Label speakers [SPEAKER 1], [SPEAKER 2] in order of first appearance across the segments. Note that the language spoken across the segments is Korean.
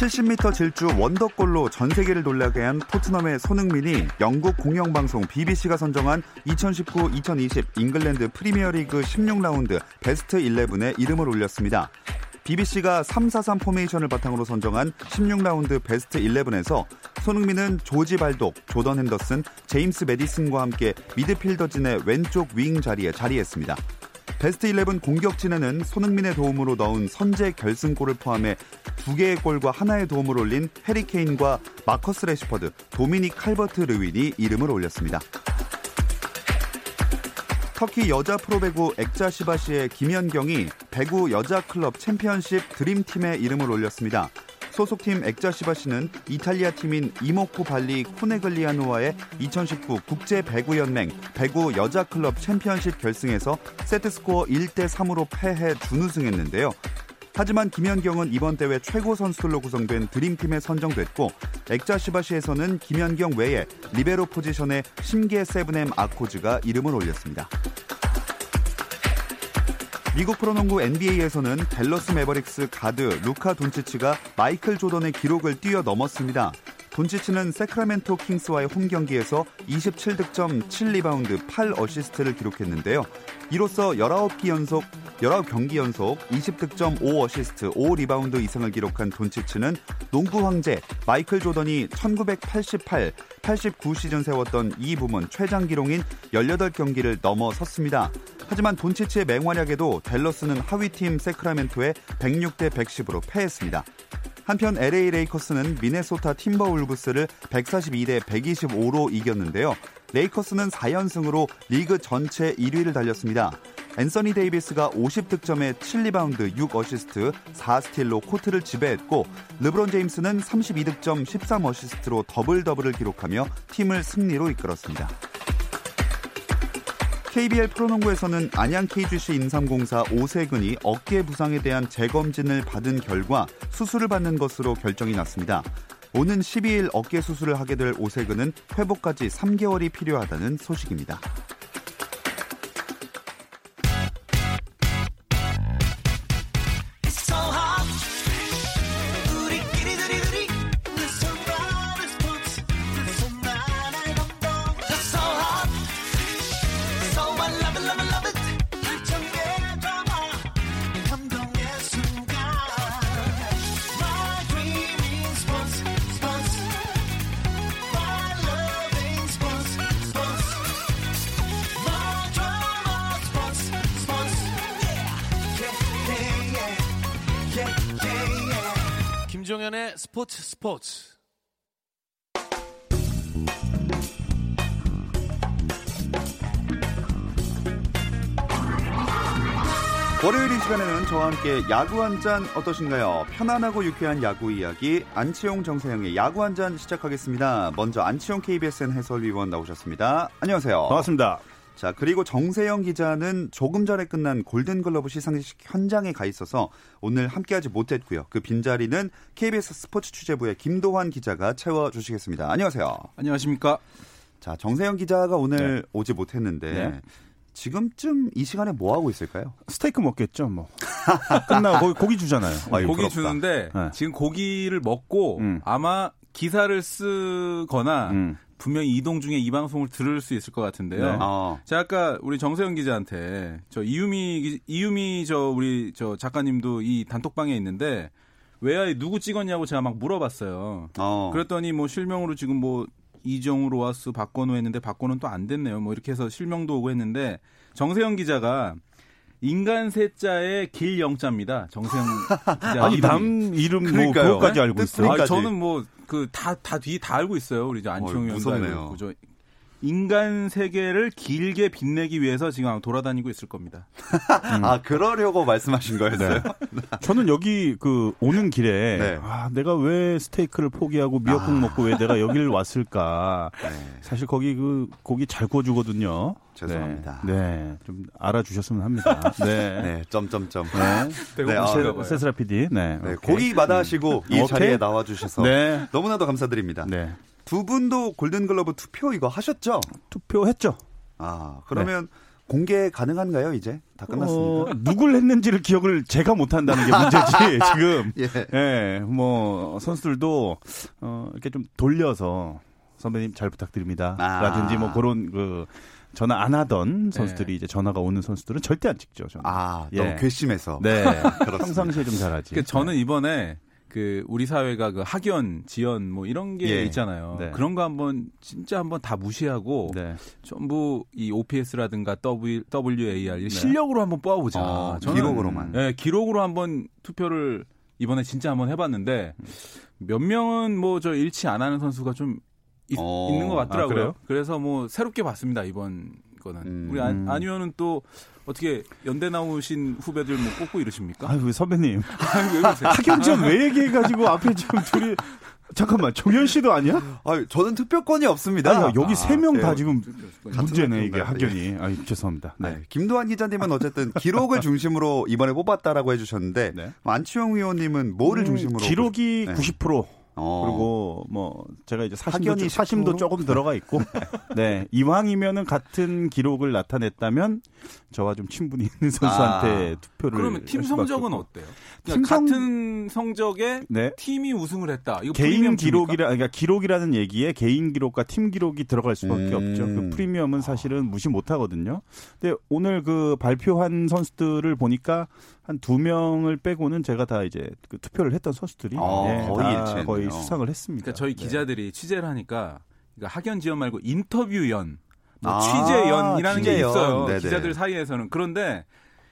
[SPEAKER 1] 70m 질주 원더골로 전 세계를 놀라게 한 토트넘의 손흥민이 영국 공영방송 BBC가 선정한 2019-2020 잉글랜드 프리미어리그 16라운드 베스트 11에 이름을 올렸습니다. BBC가 3-4-3 포메이션을 바탕으로 선정한 16라운드 베스트 11에서 손흥민은 조지 발독, 조던 헨더슨, 제임스 매디슨과 함께 미드필더진의 왼쪽 윙 자리에 자리했습니다. 베스트 11 공격진에는 손흥민의 도움으로 넣은 선제 결승골을 포함해 두 개의 골과 하나의 도움을 올린 해리 케인과 마커스 래시퍼드, 도미닉 칼버트 르윈이 이름을 올렸습니다. 터키 여자 프로배구 엑자시바시의 김연경이 배구 여자 클럽 챔피언십 드림팀에 이름을 올렸습니다. 소속팀 엑자시바시는 이탈리아 팀인 이모코 발리 코네글리아노와의 2019 국제 배구 연맹 배구 여자 클럽 챔피언십 결승에서 세트 스코어 1대 3으로 패해 준우승했는데요. 하지만 김연경은 이번 대회 최고 선수들로 구성된 드림팀에 선정됐고 엑자시바시에서는 김연경 외에 리베로 포지션의 심게 셰브넴 아코즈가 이름을 올렸습니다. 미국 프로농구 NBA에서는 댈러스 매버릭스 가드 루카 돈치치가 마이클 조던의 기록을 뛰어넘었습니다. 돈치치는 새크라멘토 킹스와의 홈 경기에서 27득점 7리바운드 8어시스트를 기록했는데요. 이로써 19기 연속 19경기 연속 20득점 5어시스트 5리바운드 이상을 기록한 돈치치는 농구 황제 마이클 조던이 1988, 89 시즌 세웠던 이 부문 최장 기록인 18경기를 넘어섰습니다. 하지만 돈치치의 맹활약에도 댈러스는 하위팀 새크라멘토에 106대 110으로 패했습니다. 한편 LA 레이커스는 미네소타 팀버울브스를 142대 125로 이겼는데요. 레이커스는 4연승으로 리그 전체 1위를 달렸습니다. 앤서니 데이비스가 50득점에 7리바운드 6어시스트 4스틸로 코트를 지배했고 르브론 제임스는 32득점 13어시스트로 더블 더블을 기록하며 팀을 승리로 이끌었습니다. KBL 프로농구에서는 안양 KGC 인삼공사 오세근이 어깨 부상에 대한 재검진을 받은 결과 수술을 받는 것으로 결정이 났습니다. 오는 12일 어깨 수술을 하게 될 오세근은 회복까지 3개월이 필요하다는 소식입니다.
[SPEAKER 2] 김종현의 스포츠 스포츠.
[SPEAKER 1] 월요일 이 시간에는 저와 함께 야구 한 잔 어떠신가요? 편안하고 유쾌한 야구 이야기 안치용 정세영의 야구 한 잔 시작하겠습니다. 먼저 안치용 KBSN 해설위원 나오셨습니다. 안녕하세요.
[SPEAKER 3] 반갑습니다.
[SPEAKER 1] 자, 그리고 정세영 기자는 조금 전에 끝난 골든글러브 시상식 현장에 가 있어서 오늘 함께하지 못했고요. 그 빈자리는 KBS 스포츠 취재부의 김도환 기자가 채워 주시겠습니다. 안녕하세요.
[SPEAKER 3] 안녕하십니까.
[SPEAKER 1] 자, 정세영 기자가 오늘 네. 오지 못했는데 네. 지금쯤 이 시간에 뭐 하고 있을까요?
[SPEAKER 3] 스테이크 먹겠죠, 뭐. 끝나고 고기, 주잖아요.
[SPEAKER 4] 아유, 고기 부럽다. 주는데 네. 지금 고기를 먹고 음. 아마 기사를 쓰거나 음. 분명히 이동 중에 이 방송을 들을 수 있을 것 같은데요. 네. 어. 제가 아까 우리 정세영 기자한테 저 이유미 이유미 저 우리 저 작가님도 이 단톡방에 있는데 왜 누구 찍었냐고 제가 막 물어봤어요. 어. 그랬더니 뭐 실명으로 지금 뭐 이정우 로아스 박건우 했는데 박건우는 또 안 됐네요. 뭐 이렇게 해서 실명도 오고 했는데 정세영 기자가 인간 세자의 길영자입니다. 정세영 기자.
[SPEAKER 3] 아니 남 이름 뭐 그것까지 알고 있어요.
[SPEAKER 4] 아, 저는 뭐 그 다 다뒤다 알고 있어요. 우리 안치홍 위원도
[SPEAKER 1] 무섭네요.
[SPEAKER 4] 저 인간 세계를 길게 빛내기 위해서 지금 돌아다니고 있을 겁니다.
[SPEAKER 1] 음. 아 그러려고 말씀하신 거였어요? 네.
[SPEAKER 3] 저는 여기 그 오는 길에 네. 아 내가 왜 스테이크를 포기하고 미역국 아. 먹고 왜 내가 여기를 왔을까? 네. 사실 거기 그 고기 잘 구워주거든요.
[SPEAKER 1] 죄송합니다.
[SPEAKER 3] 네, 네. 좀 알아주셨으면 합니다. 네,
[SPEAKER 1] 네 점점점.
[SPEAKER 3] 네, 네 아, 세스라 PD. 네,
[SPEAKER 1] 네 고기 받아시고 음. 이 자리에 나와주셔서 네. 너무나도 감사드립니다. 네. 두 분도 골든글러브 투표 이거 하셨죠?
[SPEAKER 3] 투표했죠.
[SPEAKER 1] 아 그러면 네. 공개 가능한가요 이제 다 끝났습니까?
[SPEAKER 3] 어, 누굴 했는지를 기억을 제가 못한다는 게 문제지 지금. 예. 예. 뭐 선수들도 어, 이렇게 좀 돌려서 선배님 잘 부탁드립니다. 아. 라든지 뭐 그런 그 전화 안 하던 선수들이 네. 이제 전화가 오는 선수들은 절대 안 찍죠. 저는.
[SPEAKER 1] 아, 예. 너무 괘씸해서.
[SPEAKER 3] 네. 평상시에 좀 잘하지.
[SPEAKER 4] 그 저는 이번에 그 우리 사회가 그 학연, 지연 뭐 이런 게 예. 있잖아요. 네. 그런 거 한번 진짜 한번 다 무시하고 네. 전부 이 OPS라든가 w, WAR 네. 실력으로 한번 뽑아보자. 어,
[SPEAKER 1] 저는, 기록으로만.
[SPEAKER 4] 네, 기록으로 한번 투표를 이번에 진짜 한번 해봤는데 몇 명은 뭐 저 일치 안 하는 선수가 좀 있, 어. 있는 것 같더라고요. 아, 그래서 뭐 새롭게 봤습니다 이번 거는. 음. 우리 안, 안위원은 또 어떻게 연대 나오신 후배들 뭐 뽑고 이러십니까?
[SPEAKER 3] 아유, 선배님. 학연지원 왜 얘기해가지고 앞에 지금 둘이. 잠깐만, 정현 씨도 아니야?
[SPEAKER 1] 아, 저는 투표권이 없습니다.
[SPEAKER 3] 아니, 여기 세 명다 아, 네. 지금 문제네 이게 학연이. 아, 죄송합니다. 네. 네.
[SPEAKER 1] 김도환 기자님은 어쨌든 기록을 중심으로 이번에 뽑았다라고 해주셨는데 네. 안치홍 의원님은 뭐를 음, 중심으로?
[SPEAKER 3] 기록이 네. 90%. 어. 그리고 뭐 제가 이제 사심도, 사심도 조금 들어가 있고 네 이왕이면은 같은 기록을 나타냈다면 저와 좀 친분이 있는 선수한테 아. 투표를
[SPEAKER 4] 그러면 팀 성적은 어때요? 그러니까 팀 성... 같은 성적에 네. 팀이 우승을 했다. 이거
[SPEAKER 3] 개인 기록이라 그러니까 기록이라는 얘기에 개인 기록과 팀 기록이 들어갈 수밖에 음. 없죠. 그 프리미엄은 사실은 무시 못 하거든요. 근데 오늘 그 발표한 선수들을 보니까 한 두 명을 빼고는 제가 다 이제 그 투표를 했던 선수들이 아, 네, 거의 일치했네요. 거의 수상을 했습니다.
[SPEAKER 4] 그러니까 저희 네. 기자들이 네. 취재를 하니까 그러니까 학연 지원 말고 인터뷰연 뭐 아, 취재연이라는 취재연. 게 있어요. 네네. 기자들 사이에서는. 그런데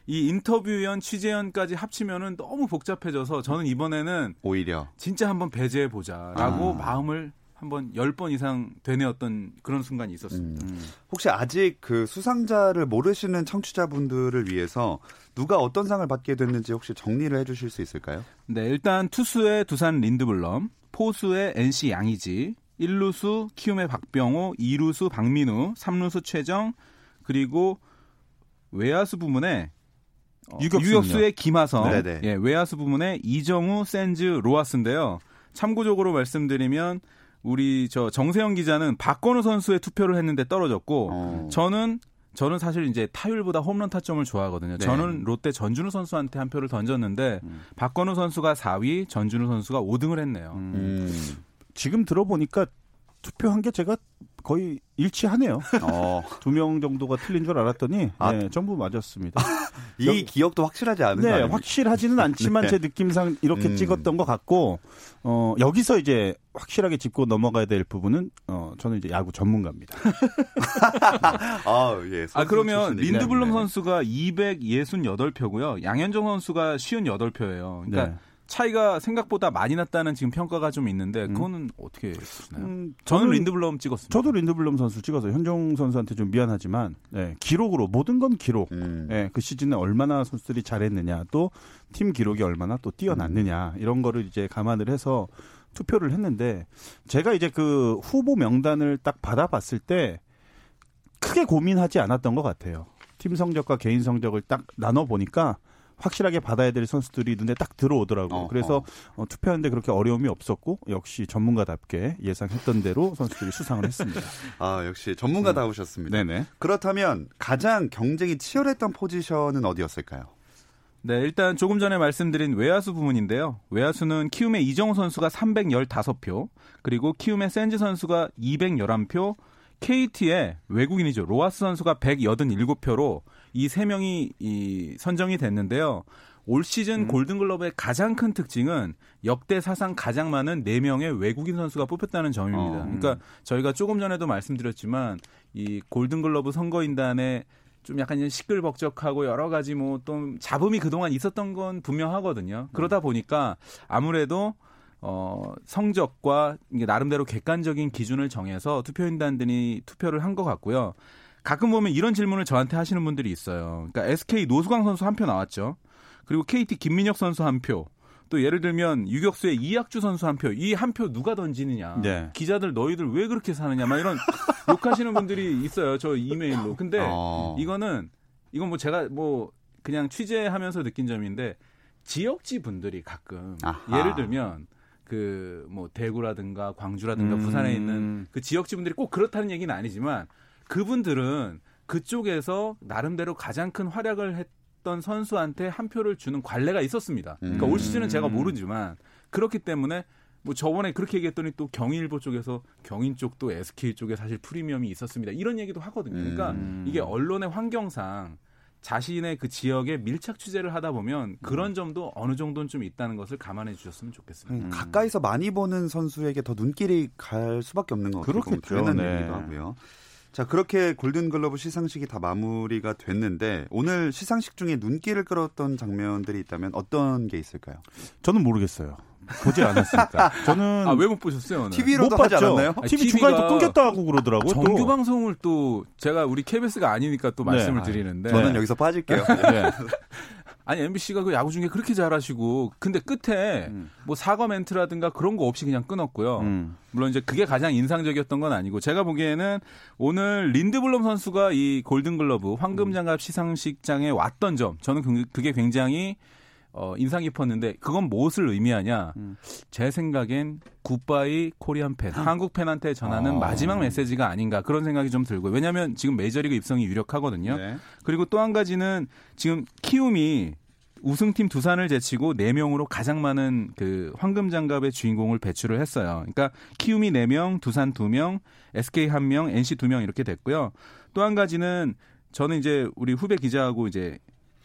[SPEAKER 4] 이 인터뷰연 취재연까지 합치면은 너무 복잡해져서 저는 이번에는
[SPEAKER 1] 오히려
[SPEAKER 4] 진짜 한번 배제해 보자라고 아. 마음을 한번 10번 이상 되뇌었던 그런 순간이 있었습니다. 음.
[SPEAKER 1] 혹시 아직 그 수상자를 모르시는 청취자분들을 위해서 누가 어떤 상을 받게 됐는지 혹시 정리를 해 주실 수 있을까요?
[SPEAKER 4] 네, 일단 투수의 두산 린드블럼, 포수의 NC 양이지, 1루수 키움의 박병호, 2루수 박민우, 3루수 최정, 그리고 외야수 부문에 어, 유격수 의 김하성, 네네. 예, 외야수 부문에 이정우, 센즈, 로하스인데요. 참고적으로 말씀드리면 우리 저 정세영 기자는 박건우 선수의 투표를 했는데 떨어졌고 어. 저는 저는 사실 이제 타율보다 홈런 타점을 좋아하거든요. 네. 저는 롯데 전준우 선수한테 한 표를 던졌는데 음. 박건우 선수가 4위, 전준우 선수가 5등을 했네요. 음.
[SPEAKER 3] 음. 지금 들어보니까 투표 한 게 제가 거의 일치하네요. 어. 두명 정도가 틀린 줄 알았더니 아. 네, 전부 맞았습니다.
[SPEAKER 1] 이 여, 기억도 확실하지 않은 네,
[SPEAKER 3] 확실하지는 않지만 네. 제 느낌상 이렇게 음. 찍었던 것 같고 어, 여기서 이제 확실하게 짚고 넘어가야 될 부분은 어, 저는 이제 야구 전문가입니다.
[SPEAKER 4] 아, 예. 아 그러면 린드블럼 네. 선수가 268표고요. 양현종 선수가 58표예요. 그러니까 네. 차이가 생각보다 많이 났다는 지금 평가가 좀 있는데 음. 그거는 음. 어떻게 보시나요? 음, 저는 린드블럼 찍었습니다.
[SPEAKER 3] 저도 린드블럼 선수 찍어서 현종 선수한테 좀 미안하지만 네, 기록으로 모든 건 기록. 음. 네, 그 시즌에 얼마나 선수들이 잘했느냐 또 팀 기록이 얼마나 또 뛰어났느냐 이런 거를 이제 감안을 해서 투표를 했는데 제가 이제 그 후보 명단을 딱 받아봤을 때 크게 고민하지 않았던 것 같아요. 팀 성적과 개인 성적을 딱 나눠 보니까 확실하게 받아야 될 선수들이 눈에 딱 들어오더라고요. 어, 그래서 어. 어, 투표하는데 그렇게 어려움이 없었고 역시 전문가답게 예상했던 대로 선수들이 수상을 했습니다.
[SPEAKER 1] 아 역시 전문가다우셨습니다. 음. 네네. 그렇다면 가장 경쟁이 치열했던 포지션은 어디였을까요?
[SPEAKER 4] 네, 일단 조금 전에 말씀드린 외야수 부문인데요. 외야수는 키움의 이정우 선수가 315표, 그리고 키움의 센즈 선수가 211표, KT의 외국인이죠. 로하스 선수가 187표로 이 세 명이 이 선정이 됐는데요. 올 시즌 음. 골든글러브의 가장 큰 특징은 역대 사상 가장 많은 4명의 외국인 선수가 뽑혔다는 점입니다. 어, 음. 그러니까 저희가 조금 전에도 말씀드렸지만 이 골든글러브 선거인단에 좀 약간 시끌벅적하고 여러 가지 뭐 또 잡음이 그동안 있었던 건 분명하거든요. 그러다 보니까 아무래도 어, 성적과 나름대로 객관적인 기준을 정해서 투표인단들이 투표를 한 것 같고요. 가끔 보면 이런 질문을 저한테 하시는 분들이 있어요. 그러니까 SK 노수광 선수 한 표 나왔죠. 그리고 KT 김민혁 선수 한 표. 또 예를 들면 유격수의 이학주 선수 한 표. 이 한 표 누가 던지느냐. 네. 기자들 너희들 왜 그렇게 사느냐. 막 이런 욕하시는 분들이 있어요. 저 이메일로. 근데 어. 이거는 이건 뭐 제가 뭐 그냥 취재하면서 느낀 점인데 지역지 분들이 가끔 아하. 예를 들면 그 뭐 대구라든가 광주라든가 음. 부산에 있는 그 지역지 분들이 꼭 그렇다는 얘기는 아니지만 그분들은 그쪽에서 나름대로 가장 큰 활약을 했던 선수한테 한 표를 주는 관례가 있었습니다. 그러니까 음. 올 시즌은 제가 모르지만 그렇기 때문에 뭐 저번에 그렇게 얘기했더니 또 경인일보 쪽에서 경인 쪽도 SK 쪽에 사실 프리미엄이 있었습니다. 이런 얘기도 하거든요. 그러니까 음. 이게 언론의 환경상 자신의 그 지역에 밀착 취재를 하다 보면 그런 음. 점도 어느 정도는 좀 있다는 것을 감안해 주셨으면 좋겠습니다.
[SPEAKER 1] 음. 가까이서 많이 보는 선수에게 더 눈길이 갈 수밖에 없는 것 같아요.
[SPEAKER 3] 그렇겠죠.
[SPEAKER 1] 네. 하고요. 자, 그렇게 골든글러브 시상식이 다 마무리가 됐는데 오늘 시상식 중에 눈길을 끌었던 장면들이 있다면 어떤 게 있을까요?
[SPEAKER 3] 저는 모르겠어요. 보지 않았으니까. 저는
[SPEAKER 4] 아, 왜 못 보셨어요?
[SPEAKER 1] TV로도 못 하지 봤죠. 않았나요?
[SPEAKER 3] 아니, TV 중간에 또 끊겼다고 그러더라고요.
[SPEAKER 4] 정규 또. 방송을 또 제가 우리 KBS가 아니니까 또 말씀을 네. 드리는데
[SPEAKER 1] 저는 여기서 빠질게요. 네.
[SPEAKER 4] 아니 MBC가 그 야구 중에 그렇게 잘하시고 근데 끝에 음. 뭐 사과 멘트라든가 그런 거 없이 그냥 끊었고요. 음. 물론 이제 그게 가장 인상적이었던 건 아니고 제가 보기에는 오늘 린드블럼 선수가 이 골든글러브 황금장갑 시상식장에 왔던 점 저는 그, 그게 굉장히 어, 인상 깊었는데 그건 무엇을 의미하냐? 음. 제 생각엔 굿바이 코리안 팬, 음. 한국 팬한테 전하는 어. 마지막 메시지가 아닌가 그런 생각이 좀 들고요. 왜냐하면 지금 메이저리그 입성이 유력하거든요. 네. 그리고 또 한 가지는 지금 키움이 우승팀 두산을 제치고 4명으로 가장 많은 그 황금 장갑의 주인공을 배출을 했어요. 그러니까 키움이 4명, 두산 2명, SK 1명, NC 2명 이렇게 됐고요. 또 한 가지는 저는 이제 우리 후배 기자하고 이제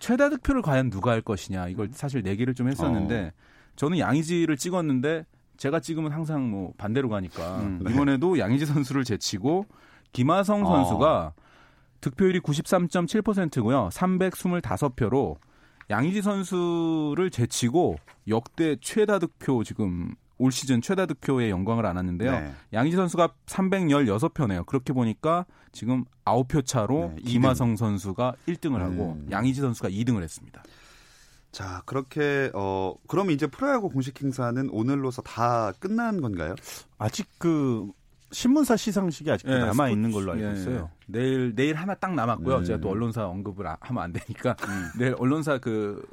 [SPEAKER 4] 최다 득표를 과연 누가 할 것이냐 이걸 사실 내기를 좀 했었는데 어. 저는 양의지를 찍었는데 제가 찍으면 항상 뭐 반대로 가니까 음, 네. 이번에도 양의지 선수를 제치고 김하성 선수가 어. 득표율이 93.7%고요. 325표로 양의지 선수를 제치고 역대 최다 득표 지금 올 시즌 최다 득표에 영광을 안았는데요. 네. 양희지 선수가 316표네요. 그렇게 보니까 지금 9표 차로 네, 김하성 선수가 1등을 하고 음. 양희지 선수가 2등을 했습니다.
[SPEAKER 1] 자, 그렇게 어 그럼 이제 프로야구 공식 행사는 오늘로서 다 끝난 건가요?
[SPEAKER 3] 아직 그 신문사 시상식이 아직 네, 남아 있는 걸로 알고 예, 있어요.
[SPEAKER 4] 네, 내일 내일 하나 딱 남았고요. 음. 제가 또 언론사 언급을 하면 안 되니까 음. 내일 언론사 그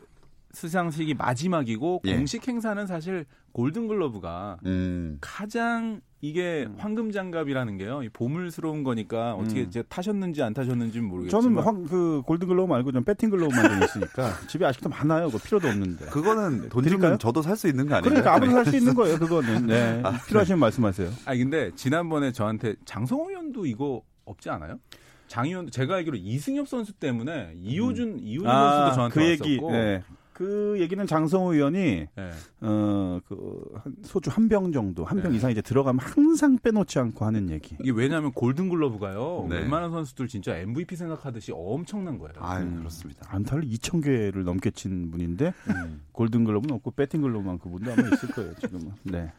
[SPEAKER 4] 시상식이 마지막이고 예. 공식 행사는 사실 골든글러브가 음. 가장 이게 음. 황금 장갑이라는 게요. 보물스러운 거니까 어떻게 음. 이제 타셨는지 안 타셨는지는 모르겠지만
[SPEAKER 3] 저는 황, 그 골든글러브 말고 좀 배팅글러브만 좀 있으니까 집에 아직도 많아요. 그 필요도 없는데.
[SPEAKER 1] 그거는 돈 주면 저도 살 수 있는 거 아니에요?
[SPEAKER 3] 그러니까 아무도 살 수 있는 거예요. 그거는. 네. 아, 필요하시면 네. 말씀하세요.
[SPEAKER 4] 아 근데 지난번에 저한테 장성호 의원도 이거 없지 않아요? 장 의원 제가 알기로 이승엽 선수 때문에 이호준 음. 이호준 아, 선수도 저한테 그 왔었고 얘기, 네.
[SPEAKER 3] 그 얘기는 장성호 의원이 네. 어그 소주 한 병 정도 한병 네. 이상 이제 들어가면 항상 빼놓지 않고 하는 얘기.
[SPEAKER 4] 이게 왜냐하면 골든글러브가요. 네. 웬만한 선수들 진짜 MVP 생각하듯이 엄청난 거예요.
[SPEAKER 1] 아 음, 그렇습니다.
[SPEAKER 3] 안타를 2천 개를 넘게 친 분인데 음. 골든글러브는 없고 배팅글러브만 그분도 아마 있을 거예요 지금은. 네.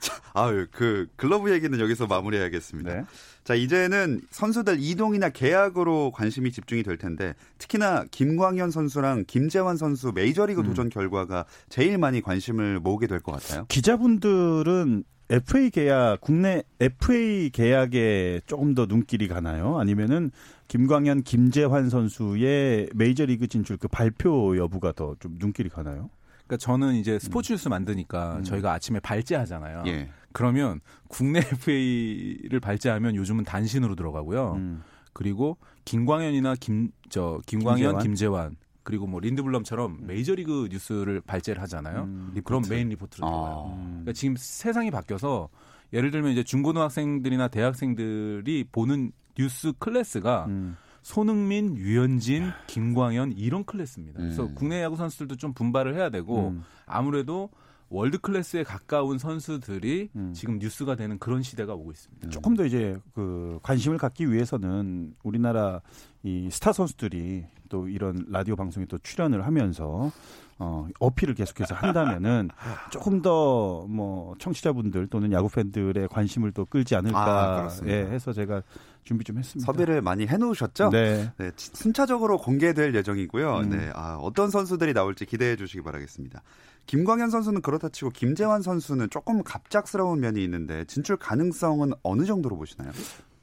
[SPEAKER 1] 아유 그 글러브 얘기는 여기서 마무리해야겠습니다. 네. 자, 이제는 선수들 이동이나 계약으로 관심이 집중이 될 텐데 특히나 김광현 선수랑 김재환 선수 메이저리그 음. 도전 결과가 제일 많이 관심을 모으게 될 것 같아요.
[SPEAKER 3] 기자분들은 FA 계약, 국내 FA 계약에 조금 더 눈길이 가나요? 아니면은 김광현, 김재환 선수의 메이저리그 진출 그 발표 여부가 더 좀 눈길이 가나요?
[SPEAKER 4] 그러니까 저는 이제 스포츠 뉴스 만드니까 음. 저희가 아침에 발제하잖아요. 예. 그러면 국내 FA를 발제하면 요즘은 단신으로 들어가고요. 음. 그리고 김광현이나 김 저 김광현, 김재환? 김재환 그리고 뭐 린드블럼처럼 음. 메이저리그 뉴스를 발제를 하잖아요. 음, 그럼 메인 리포트로 아. 들어가요. 아. 그러니까 지금 세상이 바뀌어서 예를 들면 이제 중고등학생들이나 대학생들이 보는 뉴스 클래스가 음. 손흥민, 류현진, 김광현 이런 클래스입니다. 그래서 음. 국내 야구 선수들도 좀 분발을 해야 되고 음. 아무래도 월드 클래스에 가까운 선수들이 음. 지금 뉴스가 되는 그런 시대가 오고 있습니다.
[SPEAKER 3] 조금 더 이제 그 관심을 갖기 위해서는 우리나라 이 스타 선수들이 또 이런 라디오 방송에 또 출연을 하면서 어, 어필을 계속해서 한다면은 조금 더 뭐 청취자분들 또는 야구 팬들의 관심을 또 끌지 않을까 아, 예, 해서 제가 준비 좀 했습니다.
[SPEAKER 1] 섭외를 많이 해놓으셨죠? 네. 네 순차적으로 공개될 예정이고요. 음. 네, 아, 어떤 선수들이 나올지 기대해 주시기 바라겠습니다. 김광현 선수는 그렇다 치고 김재환 선수는 조금 갑작스러운 면이 있는데 진출 가능성은 어느 정도로 보시나요?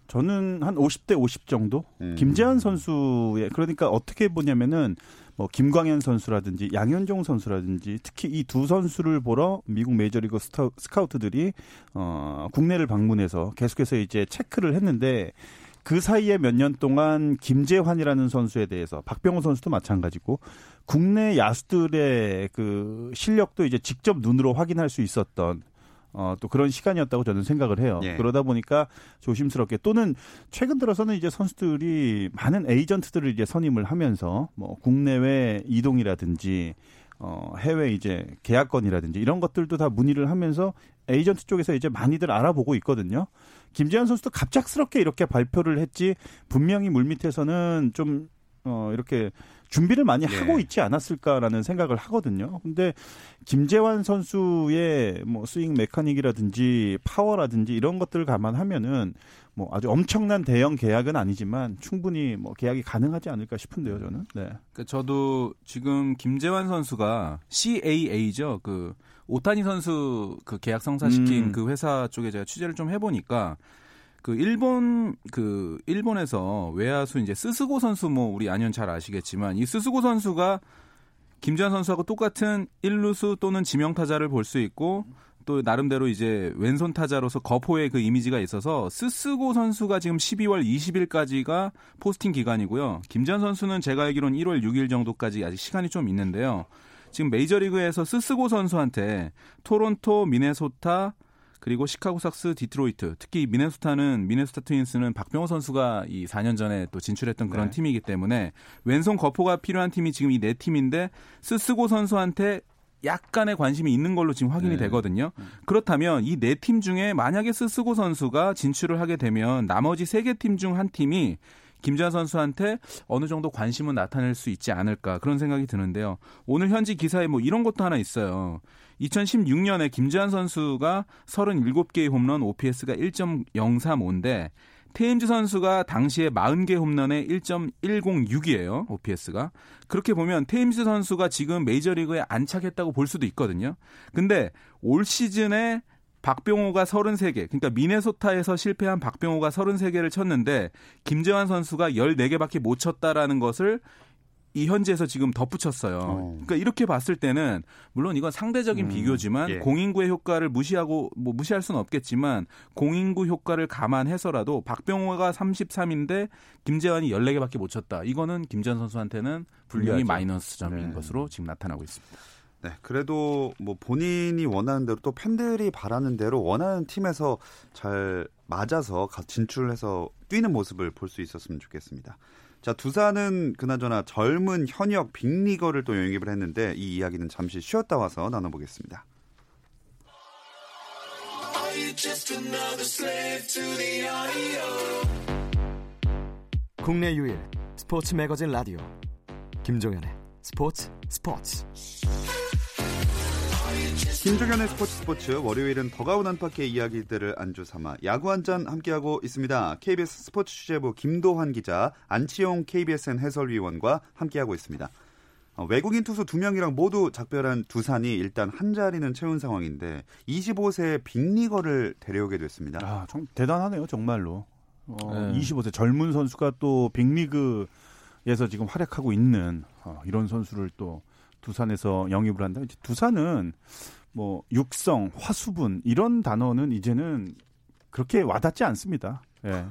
[SPEAKER 3] 저는 한 50대 50 정도. 음. 김재환 선수의 그러니까 어떻게 보냐면은 뭐 김광현 선수라든지 양현종 선수라든지 특히 이 두 선수를 보러 미국 메이저리그 스타, 스카우트들이 어 국내를 방문해서 계속해서 이제 체크를 했는데 그 사이에 몇 년 동안 김재환이라는 선수에 대해서 박병호 선수도 마찬가지고 국내 야수들의 그 실력도 이제 직접 눈으로 확인할 수 있었던 어, 또 그런 시간이었다고 저는 생각을 해요. 예. 그러다 보니까 조심스럽게 또는 최근 들어서는 이제 선수들이 많은 에이전트들을 이제 선임을 하면서 뭐 국내외 이동이라든지 어, 해외 이제 계약건이라든지 이런 것들도 다 문의를 하면서 에이전트 쪽에서 이제 많이들 알아보고 있거든요. 김재현 선수도 갑작스럽게 이렇게 발표를 했지 분명히 물밑에서는 좀 어, 이렇게 준비를 많이 네. 하고 있지 않았을까라는 생각을 하거든요. 근데 김재환 선수의 뭐 스윙 mechanic이라든지 파워라든지 이런 것들을 감안하면은 뭐 아주 엄청난 대형 계약은 아니지만 충분히 뭐 계약이 가능하지 않을까 싶은데요, 저는. 네.
[SPEAKER 4] 그 저도 지금 김재환 선수가 CAA죠. 그 오타니 선수 그 계약 성사시킨 음. 그 회사 쪽에 제가 취재를 좀 해보니까 그 일본 그 일본에서 외야수 이제 스스고 선수 뭐 우리 안현 잘 아시겠지만 이 스스고 선수가 김재환 선수하고 똑같은 1루수 또는 지명 타자를 볼 수 있고 또 나름대로 이제 왼손 타자로서 거포의 그 이미지가 있어서 스스고 선수가 지금 12월 20일까지가 포스팅 기간이고요. 김재환 선수는 제가 알기로는 1월 6일 정도까지 아직 시간이 좀 있는데요. 지금 메이저리그에서 스스고 선수한테 토론토, 미네소타, 그리고 시카고 삭스, 디트로이트, 특히 미네소타는 미네소타 트윈스는 박병호 선수가 이 4년 전에 또 진출했던 그런 네. 팀이기 때문에 왼손 거포가 필요한 팀이 지금 이 네 팀인데 스스고 선수한테 약간의 관심이 있는 걸로 지금 확인이 네. 되거든요. 그렇다면 이 네 팀 중에 만약에 스스고 선수가 진출을 하게 되면 나머지 세 개 팀 중 한 팀이 김재환 선수한테 어느 정도 관심은 나타낼 수 있지 않을까 그런 생각이 드는데요. 오늘 현지 기사에 뭐 이런 것도 하나 있어요. 2016년에 김재환 선수가 37개의 홈런 OPS가 1.035인데 테임즈 선수가 당시에 40개 홈런에 1.106이에요. OPS가. 그렇게 보면 테임즈 선수가 지금 메이저리그에 안착했다고 볼 수도 있거든요. 근데 올 시즌에 박병호가 33개, 그러니까 미네소타에서 실패한 박병호가 33개를 쳤는데 김재환 선수가 14개밖에 못 쳤다라는 것을 이 현지에서 지금 덧붙였어요. 어. 그러니까 이렇게 봤을 때는 물론 이건 상대적인 음, 비교지만 예. 공인구의 효과를 무시하고 뭐 무시할 수는 없겠지만 공인구 효과를 감안해서라도 박병호가 33인데 김재환이 14개밖에 못 쳤다. 이거는 김재환 선수한테는 분명히 마이너스 점인 네. 것으로 지금 나타나고 있습니다.
[SPEAKER 1] 네, 그래도 뭐 본인이 원하는 대로 또 팬들이 바라는 대로 원하는 팀에서 잘 맞아서 진출해서 뛰는 모습을 볼 수 있었으면 좋겠습니다. 자, 두산은 그나저나 젊은 현역 빅리거를 또 영입을 했는데 이 이야기는 잠시 쉬었다 와서 나눠보겠습니다.
[SPEAKER 5] 국내 유일 스포츠 매거진 라디오 김종현의 스포츠 스포츠
[SPEAKER 1] 김종현의 스포츠 스포츠 월요일은 버가운 안팎의 이야기들을 안주 삼아 야구 한 잔 함께하고 있습니다. KBS 스포츠 취재부 김도환 기자, 안치용 KBSN 해설위원과 함께하고 있습니다. 어, 외국인 투수 두 명이랑 모두 작별한 두산이 일단 한 자리는 채운 상황인데 25세 빅리거를 데려오게 됐습니다.
[SPEAKER 3] 아, 좀 대단하네요, 정말로. 어, 네. 25세 젊은 선수가 또 빅리그 에서 지금 활약하고 있는 어, 이런 선수를 또 두산에서 영입을 한다. 두산은 뭐 육성, 화수분 이런 단어는 이제는 그렇게 와닿지 않습니다. 예.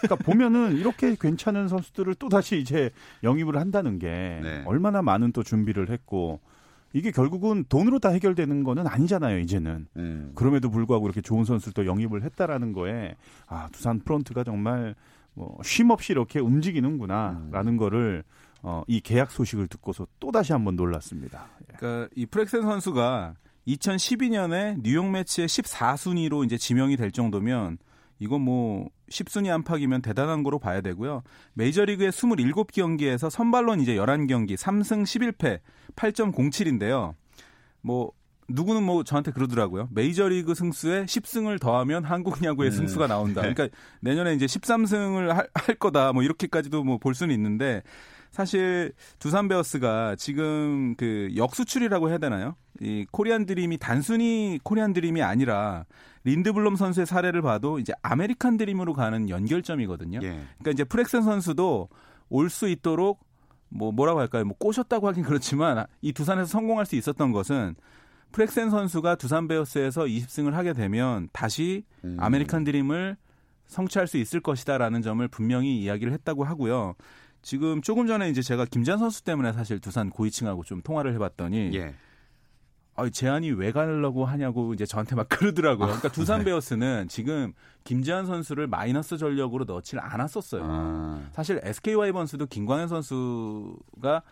[SPEAKER 3] 그러니까 보면은 이렇게 괜찮은 선수들을 또 다시 이제 영입을 한다는 게 네. 얼마나 많은 또 준비를 했고 이게 결국은 돈으로 다 해결되는 거는 아니잖아요, 이제는. 음. 그럼에도 불구하고 이렇게 좋은 선수를 또 영입을 했다라는 거에 아, 두산 프론트가 정말 뭐 쉼 없이 이렇게 움직이는구나라는 음. 거를 어, 이 계약 소식을 듣고서 또 다시 한번 놀랐습니다.
[SPEAKER 4] 예. 그러니까 이 프렉센 선수가 2012년에 뉴욕 매치의 14순위로 이제 지명이 될 정도면 이건 뭐 10순위 안팎이면 대단한 거로 봐야 되고요. 메이저리그의 27경기에서 선발론 이제 11경기, 3승 11패, 8.07인데요. 뭐 누구는 뭐 저한테 그러더라고요. 메이저리그 승수에 10승을 더하면 한국 야구의 음. 승수가 나온다. 그러니까 내년에 이제 13승을 할, 할 거다. 뭐 이렇게까지도 뭐 볼 수는 있는데 사실 두산 베어스가 지금 그 역수출이라고 해야 되나요? 이 코리안 드림이 단순히 코리안 드림이 아니라 린드블럼 선수의 사례를 봐도 이제 아메리칸 드림으로 가는 연결점이거든요. 예. 그러니까 이제 플렉센 선수도 올 수 있도록 뭐 뭐라고 할까요? 뭐 꼬셨다고 하긴 그렇지만 이 두산에서 성공할 수 있었던 것은 플렉센 선수가 두산 베어스에서 20승을 하게 되면 다시 음. 아메리칸 드림을 성취할 수 있을 것이다라는 점을 분명히 이야기를 했다고 하고요. 지금 조금 전에 이제 제가 김재환 선수 때문에 사실 두산 고위층하고 좀 통화를 해봤더니 예. 아, 재환이 왜 가려고 하냐고 이제 저한테 막 그러더라고요. 그러니까 아, 두산 네. 베어스는 지금 김재환 선수를 마이너스 전력으로 넣지를 않았었어요. 아. 사실 SK 와이번스도 김광현 선수가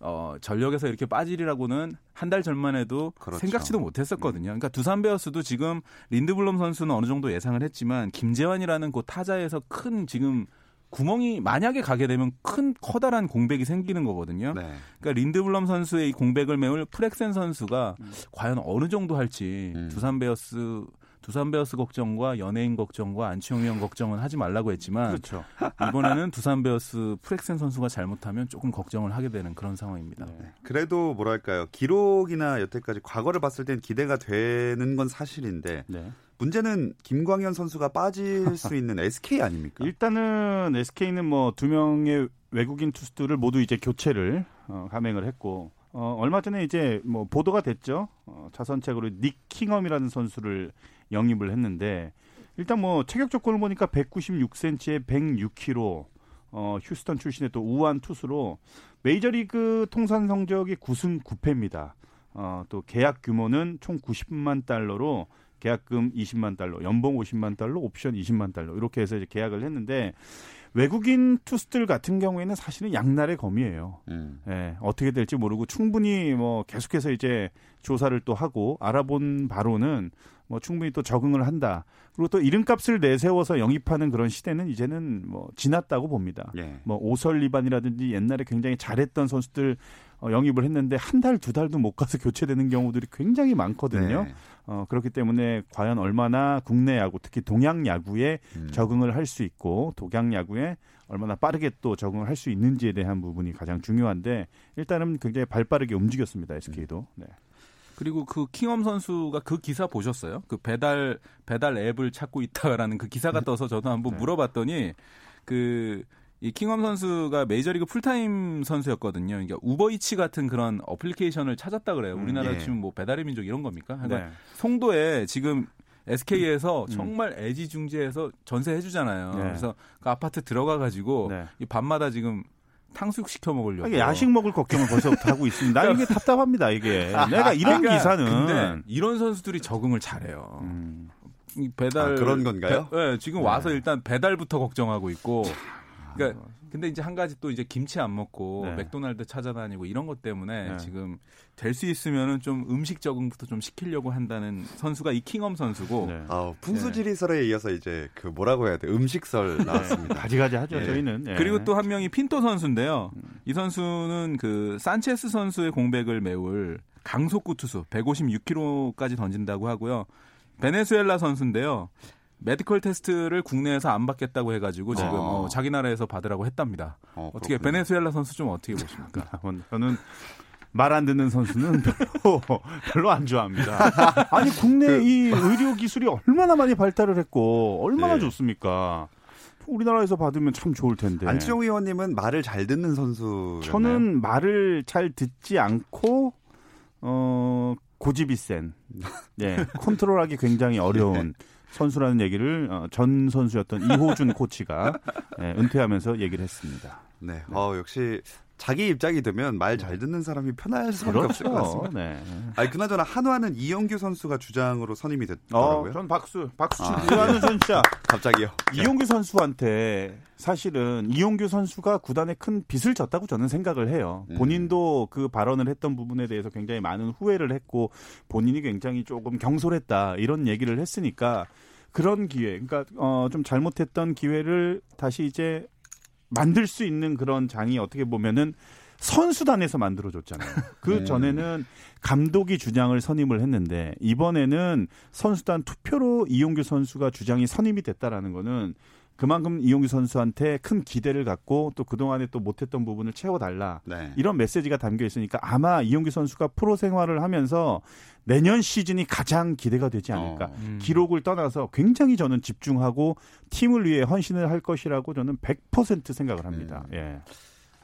[SPEAKER 4] 어, 전력에서 이렇게 빠지리라고는 한 달 전만 해도 그렇죠. 생각지도 못했었거든요. 그러니까 두산 베어스도 지금 린드블럼 선수는 어느 정도 예상을 했지만 김재환이라는 그 타자에서 큰 지금 구멍이 만약에 가게 되면 큰 커다란 공백이 생기는 거거든요. 네. 그러니까 린드블럼 선수의 이 공백을 메울 프렉센 선수가 음. 과연 어느 정도 할지 음. 두산 베어스 두산 베어스 걱정과 연예인 걱정과 안치홍 의원 걱정은 하지 말라고 했지만 그렇죠. 이번에는 두산 베어스 프렉센 선수가 잘못하면 조금 걱정을 하게 되는 그런 상황입니다. 네.
[SPEAKER 1] 그래도 뭐랄까요 기록이나 여태까지 과거를 봤을 땐 기대가 되는 건 사실인데 네. 문제는 김광현 선수가 빠질 수 있는 SK 아닙니까?
[SPEAKER 3] 일단은 SK는 뭐 두 명의 외국인 투수들을 모두 이제 교체를 어, 감행을 했고 어, 얼마 전에 이제 뭐 보도가 됐죠. 어, 자선책으로 닉 킹엄이라는 선수를 영입을 했는데 일단 뭐 체격 조건을 보니까 196cm에 106kg 어, 휴스턴 출신의 또 우한 투수로 메이저리그 통산 성적이 9승 9패입니다. 어, 또 계약 규모는 총 90만 달러로 계약금 20만 달러, 연봉 50만 달러, 옵션 20만 달러 이렇게 해서 이제 계약을 했는데 외국인 투수들 같은 경우에는 사실은 양날의 검이에요. 음. 예, 어떻게 될지 모르고 충분히 뭐 계속해서 이제 조사를 또 하고 알아본 바로는 뭐 충분히 또 적응을 한다. 그리고 또 이름값을 내세워서 영입하는 그런 시대는 이제는 뭐 지났다고 봅니다. 예. 뭐 오설리반이라든지 옛날에 굉장히 잘했던 선수들 어, 영입을 했는데 한 달, 두 달도 못 가서 교체되는 경우들이 굉장히 많거든요. 네. 어, 그렇기 때문에 과연 얼마나 국내 야구, 특히 동양 야구에 음. 적응을 할 수 있고, 동양 야구에 얼마나 빠르게 또 적응을 할 수 있는지에 대한 부분이 가장 중요한데, 일단은 굉장히 발 빠르게 움직였습니다, SK도. 네.
[SPEAKER 4] 그리고 그 킹엄 선수가 그 기사 보셨어요? 그 배달 배달 앱을 찾고 있다라는 그 기사가 떠서 저도 한번 네. 물어봤더니 그 이 킹엄 선수가 메이저리그 풀타임 선수였거든요. 그러니까 우버이츠 같은 그런 어플리케이션을 찾았다 그래요. 음, 우리나라 예. 치면 뭐 배달의 민족 이런 겁니까? 그러니까 네. 송도에 지금 SK에서 음. 정말 애지중지해서 전세 해 주잖아요. 네. 그래서 그 아파트 들어가 가지고 네. 이 밤마다 지금 탕수육 시켜 먹으려고.
[SPEAKER 3] 야식 먹을 걱정을 벌써부터 하고 있습니다. 나 이게 답답합니다, 이게. 내가 이런 그러니까 기사는.
[SPEAKER 4] 근데 이런 선수들이 적응을 잘해요. 음. 배달.
[SPEAKER 1] 아, 그런 건가요?
[SPEAKER 4] 배, 네, 지금 와서 네. 일단 배달부터 걱정하고 있고. 그러니까 근데 이제 한 가지 또 이제 김치 안 먹고 네. 맥도날드 찾아다니고 이런 것 때문에 네. 지금 될 수 있으면은 좀 음식 적응부터 좀 시키려고 한다는 선수가 이 킹엄 선수고. 네.
[SPEAKER 1] 아, 풍수지리설에 이어서 이제 그 뭐라고 해야 돼 음식설 나왔습니다.
[SPEAKER 3] 가지가지 하죠 예. 저희는.
[SPEAKER 4] 예. 그리고 또 한 명이 핀토 선수인데요. 이 선수는 그 산체스 선수의 공백을 메울 강속구 투수 156km까지 던진다고 하고요. 베네수엘라 선수인데요. 메디컬 테스트를 국내에서 안 받겠다고 해가지고 지금 어. 어, 자기 나라에서 받으라고 했답니다. 어, 떻게 베네수엘라 선수 좀 어떻게 보십니까?
[SPEAKER 3] 저는 말 안 듣는 선수는 별로 별로 안 좋아합니다. 아니 국내 그, 이 의료 기술이 얼마나 많이 발달을 했고 얼마나 네. 좋습니까? 우리나라에서 받으면 참 좋을 텐데.
[SPEAKER 1] 안치홍 의원님은 말을 잘 듣는 선수.
[SPEAKER 3] 저는 말을 잘 듣지 않고 어 고집이 센. 네, 컨트롤하기 굉장히 어려운. 네. 선수라는 얘기를 어, 전 선수였던 이호준 코치가 네, 은퇴하면서 얘기를 했습니다.
[SPEAKER 1] 네, 어, 역시 자기 입장이 되면 말 잘 듣는 사람이 편할 수밖에 그렇죠. 없을 것 같습니다. 네. 아니 그나저나 한화는 이영규 선수가 주장으로 선임이 됐더라고요.
[SPEAKER 3] 어, 전 박수, 박수 치고 아. 하는 선수야.
[SPEAKER 1] 갑자기요.
[SPEAKER 3] 이용규 선수한테 사실은 이용규 선수가 구단에 큰 빚을 졌다고 저는 생각을 해요. 음. 본인도 그 발언을 했던 부분에 대해서 굉장히 많은 후회를 했고 본인이 굉장히 조금 경솔했다 이런 얘기를 했으니까 그런 기회, 그러니까 어, 좀 잘못했던 기회를 다시 이제 만들 수 있는 그런 장이 어떻게 보면은 선수단에서 만들어줬잖아요. 그 네. 전에는 감독이 주장을 선임을 했는데 이번에는 선수단 투표로 이용규 선수가 주장이 선임이 됐다라는 거는 그만큼 이용규 선수한테 큰 기대를 갖고 또 그동안에 또 못했던 부분을 채워달라. 네. 이런 메시지가 담겨 있으니까 아마 이용규 선수가 프로 생활을 하면서 내년 시즌이 가장 기대가 되지 않을까. 어, 음. 기록을 떠나서 굉장히 저는 집중하고 팀을 위해 헌신을 할 것이라고 저는 100% 생각을 합니다. 음. 예.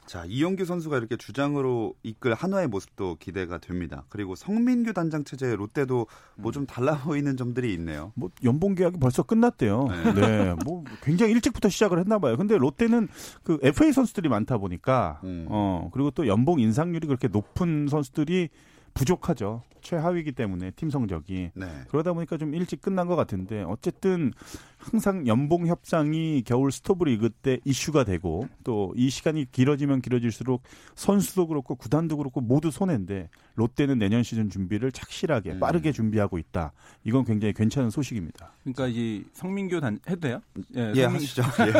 [SPEAKER 1] 자, 이용규 선수가 이렇게 주장으로 이끌 한화의 모습도 기대가 됩니다. 그리고 성민규 단장 체제 롯데도 뭐 좀 달라 보이는 점들이 있네요.
[SPEAKER 3] 뭐 연봉 계약이 벌써 끝났대요. 네. 네. 뭐 굉장히 일찍부터 시작을 했나 봐요. 근데 롯데는 그 FA 선수들이 많다 보니까 음. 어, 그리고 또 연봉 인상률이 그렇게 높은 선수들이 부족하죠. 최하위이기 때문에 팀 성적이 네. 그러다 보니까 좀 일찍 끝난 것 같은데 어쨌든 항상 연봉 협상이 겨울 스토브리그 때 이슈가 되고 또 이 시간이 길어지면 길어질수록 선수도 그렇고 구단도 그렇고 모두 손해인데 롯데는 내년 시즌 준비를 착실하게 음. 빠르게 준비하고 있다. 이건 굉장히 괜찮은 소식입니다.
[SPEAKER 4] 그러니까 이 성민규 단 해도 돼요?
[SPEAKER 1] 예, 예 성민, 하시죠. 예.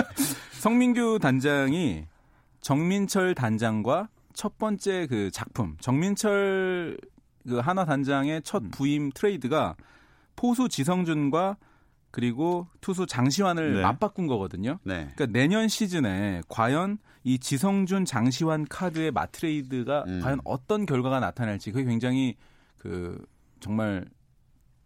[SPEAKER 4] 성민규 단장이 정민철 단장과 첫 번째 그 작품 정민철 그 하나 단장의 첫 음. 부임 트레이드가 포수 지성준과 그리고 투수 장시환을 네. 맞바꾼 거거든요. 네. 그러니까 내년 시즌에 과연 이 지성준 장시환 카드의 맞트레이드가 음. 과연 어떤 결과가 나타날지 그게 굉장히 그 정말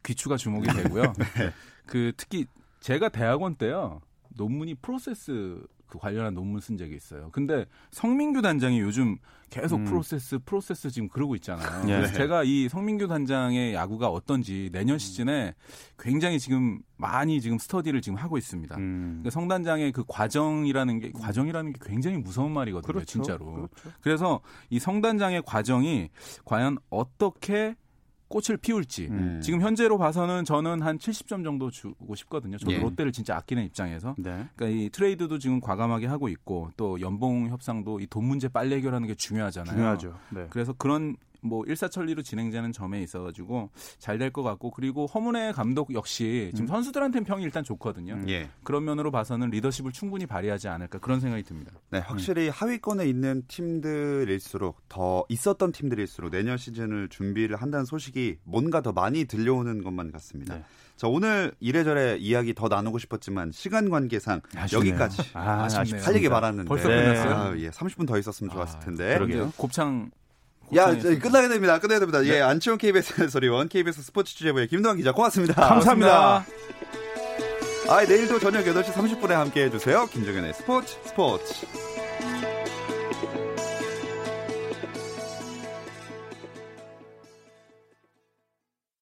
[SPEAKER 4] 귀추가 주목이 되고요. 네. 그 특히 제가 대학원 때요 논문이 프로세스 그 관련한 논문 쓴 적이 있어요. 근데 성민규 단장이 요즘 계속 음. 프로세스 프로세스 지금 그러고 있잖아요. 네. 그래서 제가 이 성민규 단장의 야구가 어떤지 내년 음. 시즌에 굉장히 지금 많이 지금 스터디를 지금 하고 있습니다. 음. 그러니까 성 단장의 그 과정이라는 게 과정이라는 게 굉장히 무서운 말이거든요, 그렇죠. 진짜로. 그렇죠. 그래서 이 성 단장의 과정이 과연 어떻게 꽃을 피울지 음. 지금 현재로 봐서는 저는 한 70점 정도 주고 싶거든요. 저도 예. 롯데를 진짜 아끼는 입장에서. 네. 그러니까 이 트레이드도 지금 과감하게 하고 있고 또 연봉 협상도 이 돈 문제 빨리 해결하는 게 중요하잖아요.
[SPEAKER 3] 중요하죠. 네.
[SPEAKER 4] 그래서 그런 뭐 일사천리로 진행되는 점에 있어 가지고 잘 될 것 같고 그리고 허문의 감독 역시 지금 음. 선수들한테는 평이 일단 좋거든요. 음. 예. 그런 면으로 봐서는 리더십을 충분히 발휘하지 않을까 그런 생각이 듭니다.
[SPEAKER 1] 네, 확실히 음. 하위권에 있는 팀들일수록 더 있었던 팀들일수록 내년 시즌을 준비를 한다는 소식이 뭔가 더 많이 들려오는 것만 같습니다. 네. 자, 오늘 이래저래 이야기 더 나누고 싶었지만 시간 관계상 아쉽네요. 여기까지 아, 할 얘기 많았는데
[SPEAKER 4] 벌써 끝났어요?
[SPEAKER 1] 아, 예, 30분 더 있었으면 좋았을 아, 텐데.
[SPEAKER 4] 그러게요. 곱창
[SPEAKER 1] 야, 끝나야 됩니다. 끝나야 됩니다. 예, 네. 예, 안치홍 KBS 해설위원, KBS 스포츠 취재부의 김동환 기자, 고맙습니다.
[SPEAKER 3] 감사합니다.
[SPEAKER 1] 아, 내일도 저녁 8시 30분에 함께 해주세요. 김정현의 스포츠 스포츠.